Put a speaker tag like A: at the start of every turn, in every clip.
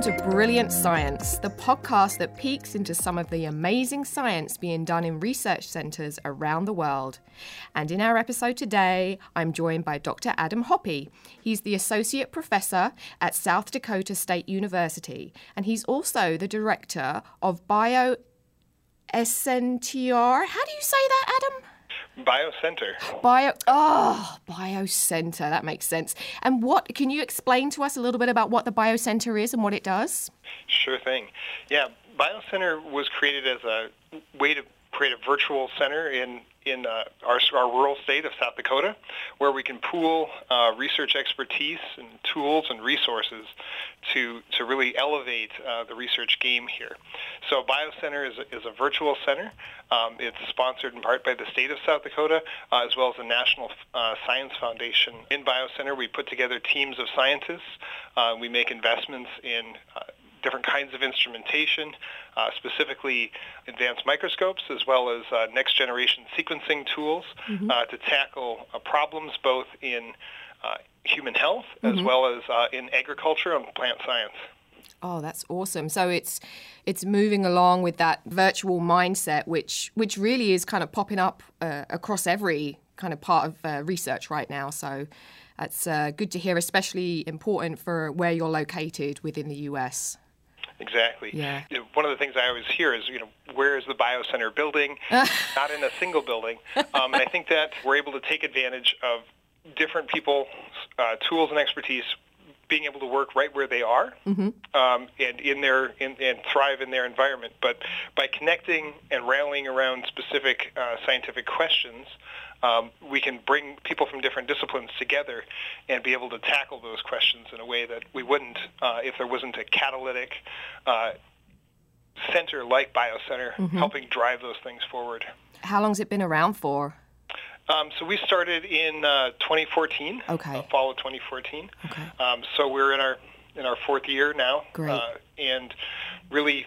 A: Welcome to Brilliant Science, the podcast that peeks into some of the amazing science being done in research centres around the world. And in our episode today, I'm joined by Dr. Adam Hoppe. He's the Associate Professor at South Dakota State University, and he's also the Director of Bio SNTR. How do you say that, Adam?
B: Biocenter.
A: Bio oh Biocenter. That makes sense. And what can you explain to us a little bit about what the Biocenter is and what it does?
B: Sure thing. Yeah, Biocenter was created as a way to create a virtual center in in uh, our, our rural state of South Dakota, where we can pool uh, research expertise and tools and resources to to really elevate uh, the research game here. So BioCenter is a, is a virtual center. Um, it's sponsored in part by the state of South Dakota, uh, as well as the National uh, Science Foundation. In BioCenter, we put together teams of scientists. Uh, we make investments in different kinds of instrumentation, uh, specifically advanced microscopes, as well as uh, next generation sequencing tools mm-hmm. uh, to tackle uh, problems both in uh, human health mm-hmm. as well as uh, in agriculture and plant science.
A: Oh, that's awesome. So it's it's moving along with that virtual mindset, which which really is kind of popping up across every kind of part of research right now. So that's good to hear, especially important for where you're located within the US.
B: Exactly.
A: Yeah.
B: One of the things I always hear is, you know, where is the biocenter building? Not in a single building. Um, and I think that we're able to take advantage of different people's uh, tools and expertise being able to work right where they are mm-hmm. um, and in their in, and thrive in their environment. But by connecting and rallying around specific uh, scientific questions, um, we can bring people from different disciplines together and be able to tackle those questions in a way that we wouldn't uh, if there wasn't a catalytic uh, center like BioCenter mm-hmm. helping drive those things forward.
A: How long has it been around for?
B: Um, so we started in uh, 2014.
A: Okay.
B: Uh, fall of 2014.
A: Okay.
B: Um, so we're in our in our fourth year now.
A: Great. Uh,
B: and really,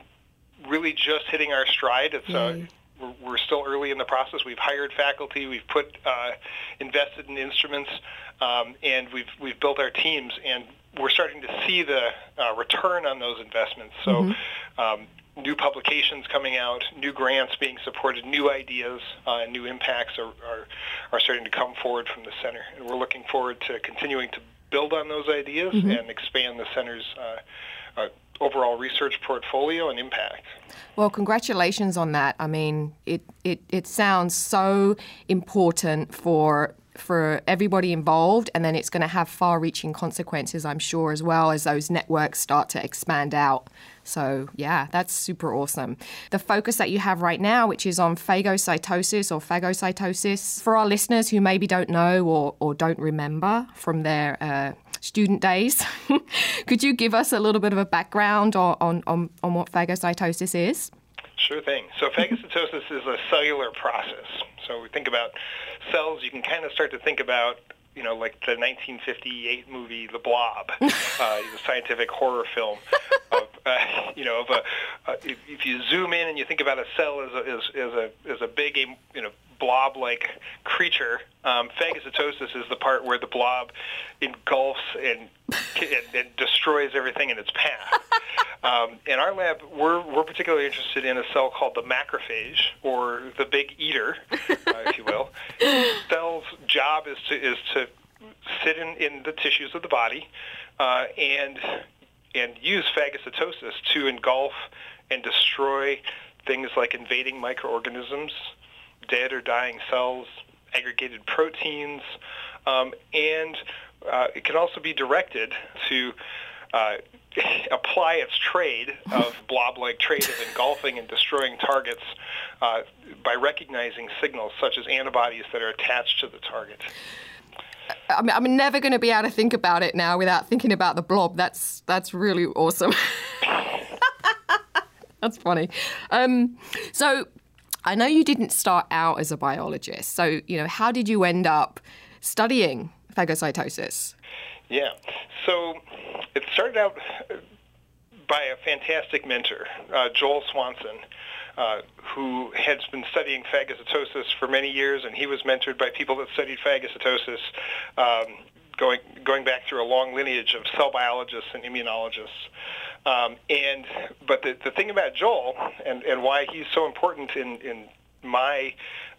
B: really just hitting our stride. It's uh, we're, we're, still early in the process. We've hired faculty. We've put uh, invested in instruments, um, and we've we've built our teams. And we're starting to see the uh, return on those investments. So. Mm-hmm. Um, new publications coming out, new grants being supported, new ideas uh, and new impacts are, are, are starting to come forward from the center. And we're looking forward to continuing to build on those ideas mm-hmm. and expand the center's uh, uh, overall research portfolio and impact.
A: Well, congratulations on that. I mean, it, it, it sounds so important for for everybody involved, and then it's going to have far reaching consequences, I'm sure, as well as those networks start to expand out. So, yeah, that's super awesome. The focus that you have right now, which is on phagocytosis or phagocytosis, for our listeners who maybe don't know or, or don't remember from their uh, student days, could you give us a little bit of a background on, on, on what phagocytosis is?
B: Sure thing. So phagocytosis is a cellular process. So we think about cells, you can kind of start to think about you know, like the 1958 movie The Blob, uh, the scientific horror film of, uh, you know, of a, uh, if, if you zoom in and you think about a cell as a, as, as a, as a big, you know, blob-like creature. Um, phagocytosis is the part where the blob engulfs and, and, and destroys everything in its path. Um, in our lab, we're, we're particularly interested in a cell called the macrophage, or the big eater, uh, if you will. The cell's job is to is to sit in, in the tissues of the body uh, and and use phagocytosis to engulf and destroy things like invading microorganisms, dead or dying cells, aggregated proteins, um, and uh, it can also be directed to uh, apply its trade of blob-like trade of engulfing and destroying targets uh, by recognizing signals such as antibodies that are attached to the target.
A: I'm, I'm never going to be able to think about it now without thinking about the blob. That's that's really awesome. that's funny. Um, so I know you didn't start out as a biologist. So, you know, how did you end up studying phagocytosis?
B: Yeah. So it started out by a fantastic mentor, uh, Joel Swanson, uh, who had been studying phagocytosis for many years, and he was mentored by people that studied phagocytosis, um, going going back through a long lineage of cell biologists and immunologists. Um, and but the, the thing about Joel and, and why he's so important in, in my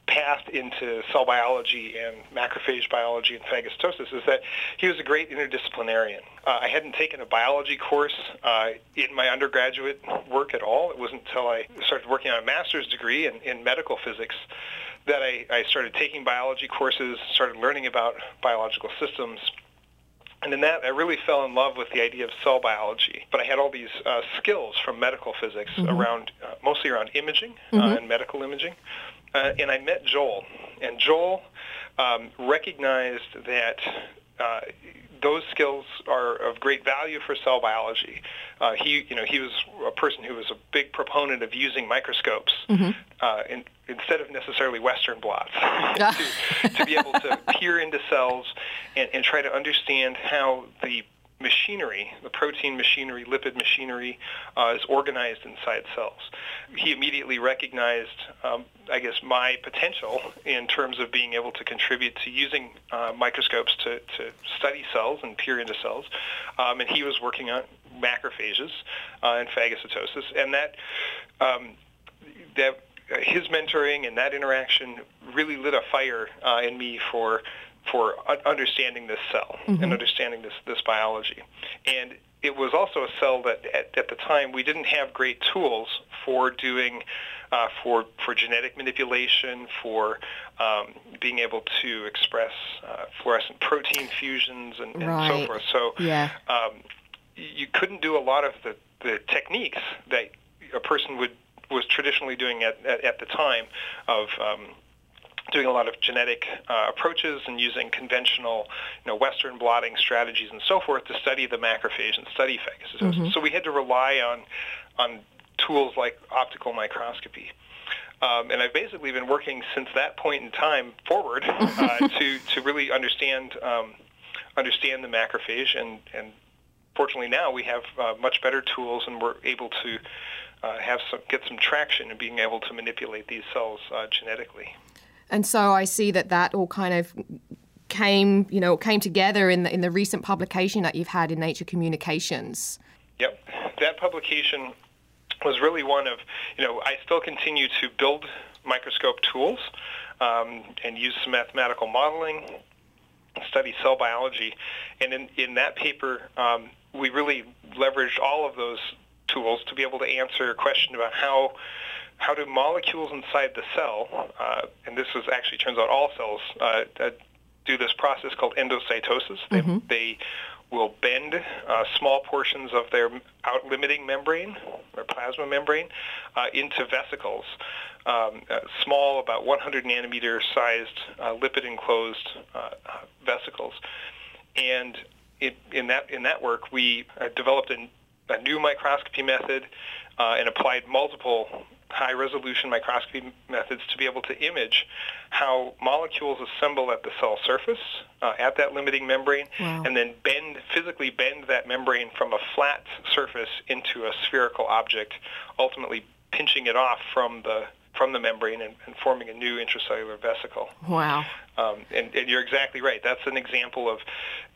B: path into cell biology and macrophage biology and phagocytosis is that he was a great interdisciplinarian. Uh, I hadn't taken a biology course uh, in my undergraduate work at all. It wasn't until I started working on a master's degree in, in medical physics that I, I started taking biology courses, started learning about biological systems, and in that, I really fell in love with the idea of cell biology. But I had all these uh, skills from medical physics mm-hmm. around, uh, mostly around imaging uh, mm-hmm. and medical imaging. Uh, and I met Joel, and Joel um, recognized that uh, those skills are of great value for cell biology. Uh, he, you know, he was a person who was a big proponent of using microscopes mm-hmm. uh, in, instead of necessarily Western blots to, to, be able to peer into cells and, and try to understand how the machinery, the protein machinery, lipid machinery, uh, is organized inside cells. He immediately recognized, um, I guess, my potential in terms of being able to contribute to using uh, microscopes to, to study cells and peer into cells. Um, and he was working on macrophages uh, and phagocytosis, and that um, that his mentoring and that interaction really lit a fire uh, in me for for understanding this cell mm-hmm. and understanding this, this biology. And it was also a cell that at, at the time we didn't have great tools for doing uh, for for genetic manipulation, for um, being able to express uh, fluorescent protein fusions and, and right. so forth. So yeah. um, you couldn't do a lot of the, the techniques that a person would was traditionally doing at, at, at the time of um, doing a lot of genetic uh, approaches and using conventional, you know, Western blotting strategies and so forth to study the macrophage and study phagocytosis. Mm-hmm. So we had to rely on on tools like optical microscopy. Um, and I've basically been working since that point in time forward uh, to to really understand um, understand the macrophage and and fortunately now we have uh, much better tools and we're able to uh, have some get some traction in being able to manipulate these cells uh, genetically.
A: And so I see that that all kind of came, you know, came together in the in the recent publication that you've had in Nature Communications.
B: Yep, that publication was really one of, you know, I still continue to build microscope tools um, and use some mathematical modeling, study cell biology, and in in that paper, um, we really leveraged all of those tools to be able to answer a question about how how do molecules inside the cell, uh, and this is actually turns out all cells uh, do this process called endocytosis. Mm-hmm. They, they will bend uh, small portions of their out-limiting membrane or plasma membrane uh, into vesicles, um, uh, small, about 100 nanometer sized uh, lipid-enclosed uh, vesicles. And it, in that in that work, we uh, developed a, a, new microscopy method and applied multiple high-resolution microscopy methods to be able to image how molecules assemble at the cell surface uh, at that limiting membrane wow. and then bend physically bend that membrane from a flat surface into a spherical object ultimately pinching it off from the from the membrane and, and forming a new intracellular vesicle.
A: Wow.
B: Um, and, and, you're exactly right. That's an example of,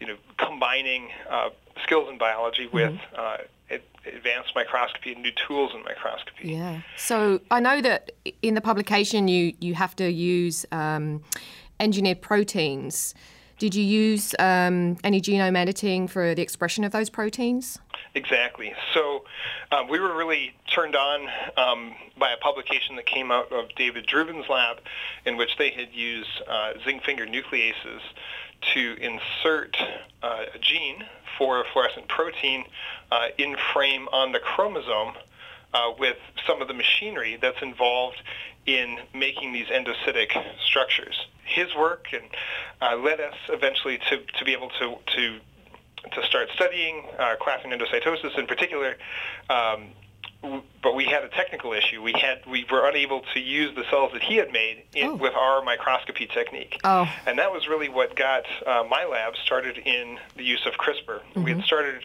B: you know, combining uh, skills in biology with mm-hmm. uh, advanced microscopy and new tools in microscopy.
A: Yeah. So I know that in the publication you you have to use um, engineered proteins. Did you use um, any genome editing for the expression of those proteins?
B: Exactly. So um, we were really turned on um, by a publication that came out of David Drubin's lab in which they had used uh, zinc finger nucleases to insert uh, a gene for a fluorescent protein uh, in frame on the chromosome uh, with some of the machinery that's involved in making these endocytic structures. His work and uh, led us eventually to, to be able to, to to start studying uh, endocytosis in particular, um, but we had a technical issue. We had we were unable to use the cells that he had made in, oh. with our microscopy technique,
A: oh.
B: and that was really what got uh, my lab started in the use of CRISPR. Mm-hmm. We had started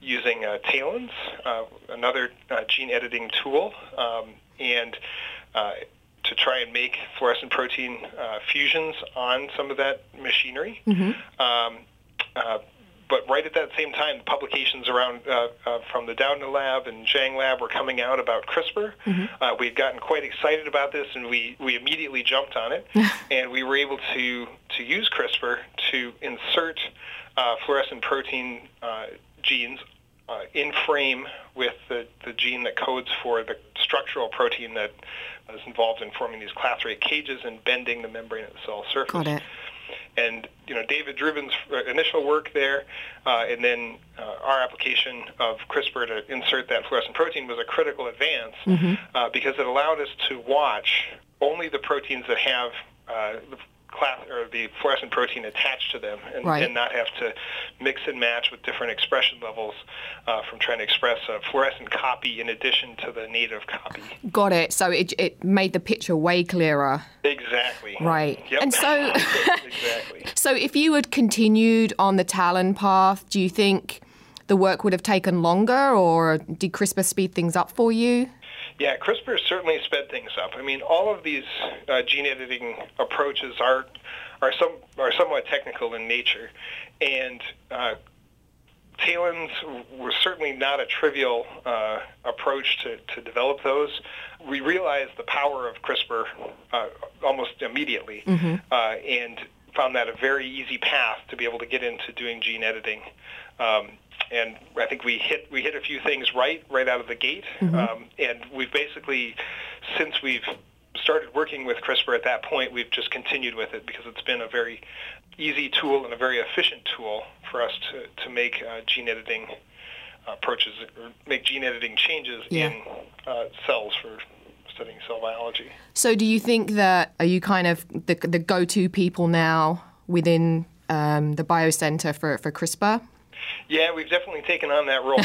B: using uh, TALENs, uh, another uh, gene editing tool, um, and uh, to try and make fluorescent protein uh, fusions on some of that machinery. Mm-hmm. Um, but right at that same time, publications around uh, uh, from the Doudna Lab and Zhang Lab were coming out about CRISPR. Mm-hmm. Uh, we had gotten quite excited about this, and we, we immediately jumped on it, and we were able to to use CRISPR to insert uh, fluorescent protein uh, genes uh, in frame with the, the gene that codes for the structural protein that is involved in forming these clathorate cages and bending the membrane of the cell surface.
A: Got it.
B: And you know David Drubin's initial work there, uh, and then uh, our application of CRISPR to insert that fluorescent protein was a critical advance mm-hmm. uh, because it allowed us to watch only the proteins that have uh, class or the fluorescent protein attached to them and,
A: right.
B: and, not have to mix and match with different expression levels uh, from trying to express a fluorescent copy in addition to the native copy.
A: Got it. So it, it made the picture way clearer.
B: Exactly.
A: Right.
B: Yep.
A: And so
B: exactly.
A: So if you had continued on the Talon path, do you think the work would have taken longer or did CRISPR speed things up for you?
B: Yeah, CRISPR certainly sped things up. I mean, all of these uh, gene editing approaches are are some are somewhat technical in nature, and uh, TALENs was certainly not a trivial uh, approach to, to develop those. We realized the power of CRISPR uh, almost immediately,
A: mm-hmm.
B: uh, and found that a very easy path to be able to get into doing gene editing. Um, and I think we hit we hit a few things right right out of the gate.
A: Mm-hmm.
B: Um, and we've basically, since we've started working with CRISPR at that point, we've just continued with it because it's been a very easy tool and a very efficient tool for us to to make uh, gene editing approaches or make gene editing changes
A: yeah.
B: in uh, cells for studying cell biology.
A: So, do you think that are you kind of the the go to people now within um, the Biocenter for for CRISPR?
B: Yeah, we've definitely taken on that role,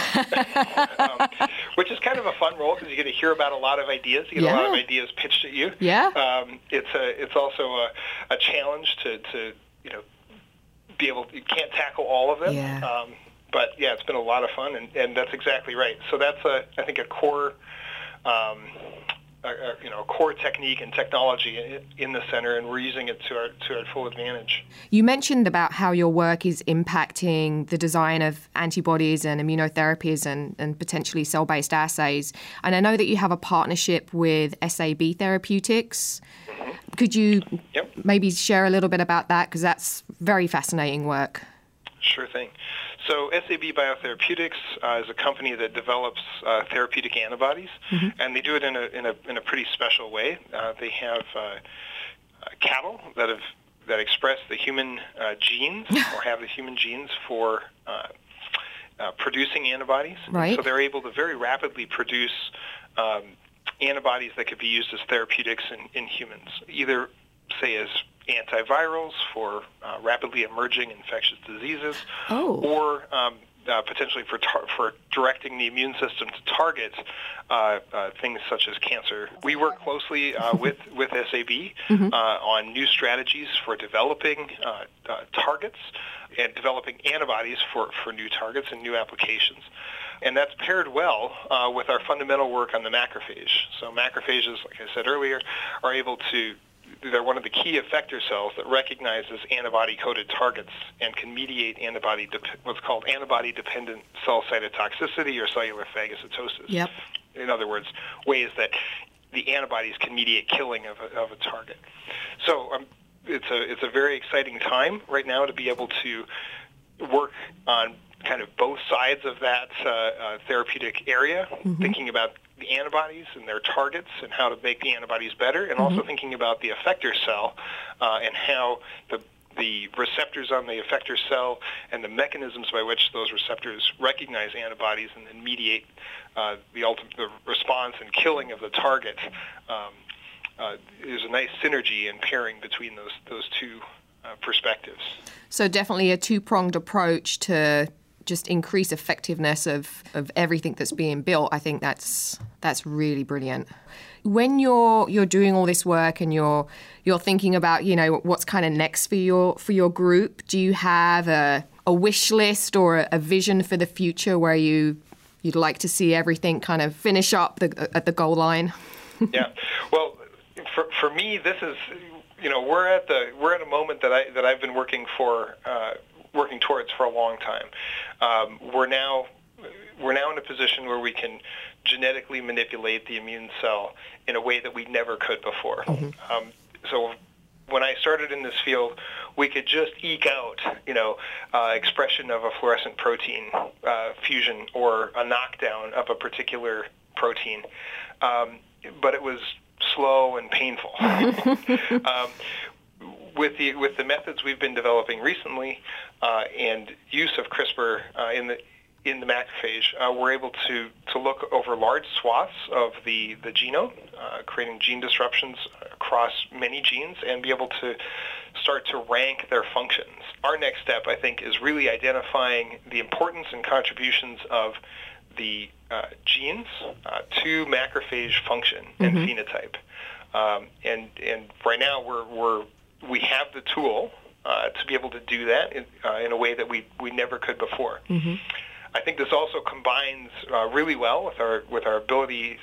B: um, which is kind of a fun role because you get to hear about a lot of ideas. You get
A: yeah.
B: a lot of ideas pitched at you.
A: Yeah.
B: Um, it's a it's also a, a challenge to, to you know be able to, you can't tackle all of them.
A: Yeah.
B: Um, but yeah, it's been a lot of fun, and, and that's exactly right. So that's a I think a core. Um, a, you know, core technique and technology in the center, and we're using it to our to our full advantage.
A: You mentioned about how your work is impacting the design of antibodies and immunotherapies and, and potentially cell-based assays. And I know that you have a partnership with SAB Therapeutics.
B: Mm-hmm.
A: Could you
B: yep.
A: maybe share a little bit about that? Because that's very fascinating work.
B: Sure thing. So SAB Biotherapeutics uh, is a company that develops uh, therapeutic antibodies,
A: mm-hmm.
B: and they do it in a, in a, in a pretty special way. Uh, they have uh, cattle that have that express the human uh, genes or have the human genes for uh, producing antibodies.
A: Right.
B: So they're able to very rapidly produce um, antibodies that could be used as therapeutics in, in humans, either say as antivirals for uh, rapidly emerging infectious diseases,
A: oh.
B: or um, uh, potentially for tar- for directing the immune system to target uh, uh things such as cancer. We work closely uh, with with SAB
A: mm-hmm.
B: Uh, on new strategies for developing targets and developing antibodies for, for new targets and new applications. And that's paired well with our fundamental work on the macrophage. So macrophages, like I said earlier, are able to they're one of the key effector cells that recognizes antibody-coded targets and can mediate antibody what's called antibody-dependent cell cytotoxicity or cellular phagocytosis.
A: Yep.
B: In other words, ways that the antibodies can mediate killing of a, of a target. So um, it's a it's a very exciting time right now to be able to work on kind of both sides of that uh, uh, therapeutic area, mm-hmm. thinking about the antibodies and their targets and how to make the antibodies better, and mm-hmm. also thinking about the effector cell uh, and how the the receptors on the effector cell and the mechanisms by which those receptors recognize antibodies and then mediate uh, the ultimate the response and killing of the target. Um, uh, there's a nice synergy and pairing between those those two uh, perspectives.
A: So definitely a two pronged approach to just increase effectiveness of, of everything that's being built, I think that's that's really brilliant. When you're you're doing all this work and you're you're thinking about, you know, what's kind of next for your for your group, do you have a, a wish list or a, a vision for the future where you you'd like to see everything kind of finish up the, at the goal line?
B: yeah. Well, for, for me, this is you know we're at the we're at a moment that I that I've been working for uh, working towards for a long time. Um, we're now we're now in a position where we can genetically manipulate the immune cell in a way that we never could before. Mm-hmm. Um, so when I started in this field, we could just eke out, you know, uh, expression of a fluorescent protein uh, fusion or a knockdown of a particular protein, um, but it was slow and painful. um, with the with the methods we've been developing recently uh, and use of CRISPR uh, in the in the macrophage, uh, we're able to, to look over large swaths of the, the genome, uh, creating gene disruptions across many genes, and be able to start to rank their functions. Our next step, I think, is really identifying the importance and contributions of the uh, genes uh, to macrophage function and mm-hmm. phenotype. Um, and and right now we're, we're we have the tool uh, to be able to do that in, uh, in, a way that we, we never could before. Mm-hmm. I think this also combines uh, really well with our with our abilities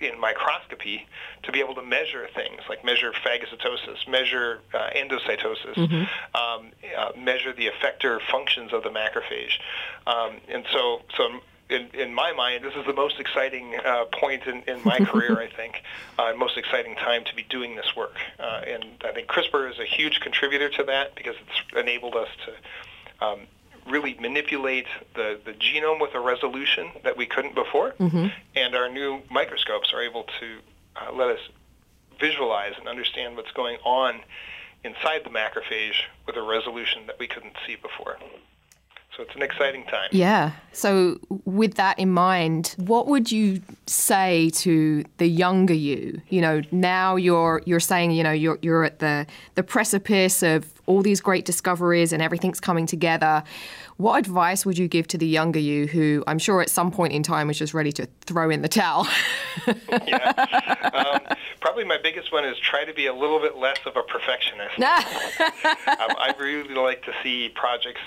B: in microscopy to be able to measure things like measure phagocytosis, measure uh, endocytosis, mm-hmm. um, uh, measure the effector functions of the macrophage, um, and so so in, in my mind, this is the most exciting uh, point in, in my career, I think, uh, most exciting time to be doing this work. Uh, and I think CRISPR is a huge contributor to that because it's enabled us to um, really manipulate the, the genome with a resolution that we couldn't before. Mm-hmm. And our new microscopes are able to uh, let us visualize and understand what's going on inside the macrophage with a resolution that we couldn't see before. So it's an exciting time.
A: Yeah. So with that in mind, what would you say to the younger you? You know, now you're you're saying, you know, you're you're at the the precipice of all these great discoveries and everything's coming together. What advice would you give to the younger you who I'm sure at some point in time was just ready to throw in the towel?
B: yeah. Um, probably my biggest one is try to be a little bit less of a perfectionist. um, I really like to see projects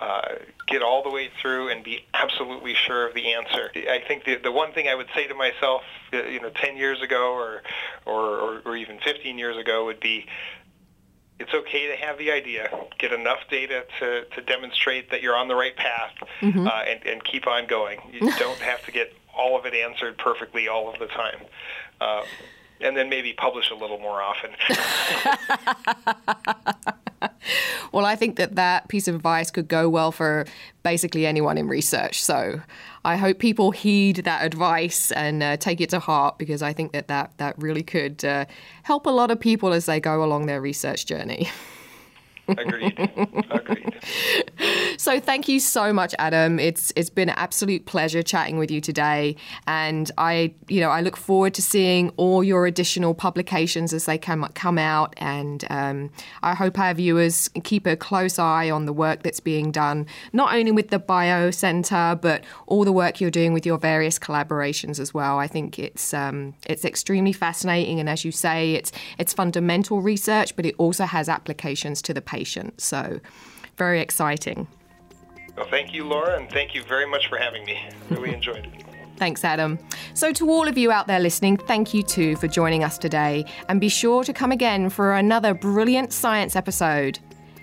B: uh, get all the way through and be absolutely sure of the answer. I think the the one thing I would say to myself, uh, you know, 10 years ago or or, or, or even 15 years ago would be it's okay to have the idea, get enough data to, to demonstrate that you're on the right path, mm-hmm. uh, and, and keep on going. You don't have to get all of it answered perfectly all of the time. Uh, and then maybe publish a little more often.
A: well, I think that that piece of advice could go well for basically anyone in research. So I hope people heed that advice and uh, take it to heart because I think that that, that really could uh, help a lot of people as they go along their research journey.
B: Agreed. Agreed.
A: So thank you so much, Adam. It's it's been an absolute pleasure chatting with you today, and I you know I look forward to seeing all your additional publications as they come come out, and um, I hope our viewers keep a close eye on the work that's being done, not only with the Bio Center, but all the work you're doing with your various collaborations as well. I think it's um, it's extremely fascinating, and as you say, it's it's fundamental research, but it also has applications to the patient patient. So, very exciting.
B: Well, thank you, Laura, and thank you very much for having me. Really enjoyed it.
A: Thanks, Adam. So, to all of you out there listening, thank you too for joining us today. And be sure to come again for another brilliant science episode.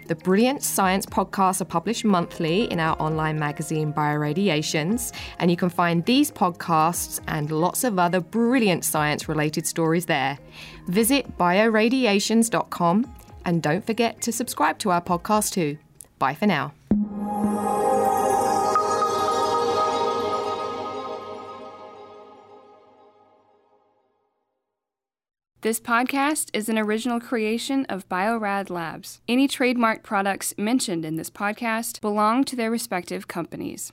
A: The Brilliant Science podcasts are published monthly in our online magazine, Bioradiations, and you can find these podcasts and lots of other brilliant science related stories there. Visit bioradiations.com and don't forget to subscribe to our podcast too. Bye for now.
C: This podcast is an original creation of Biorad Labs. Any trademark products mentioned in this podcast belong to their respective companies.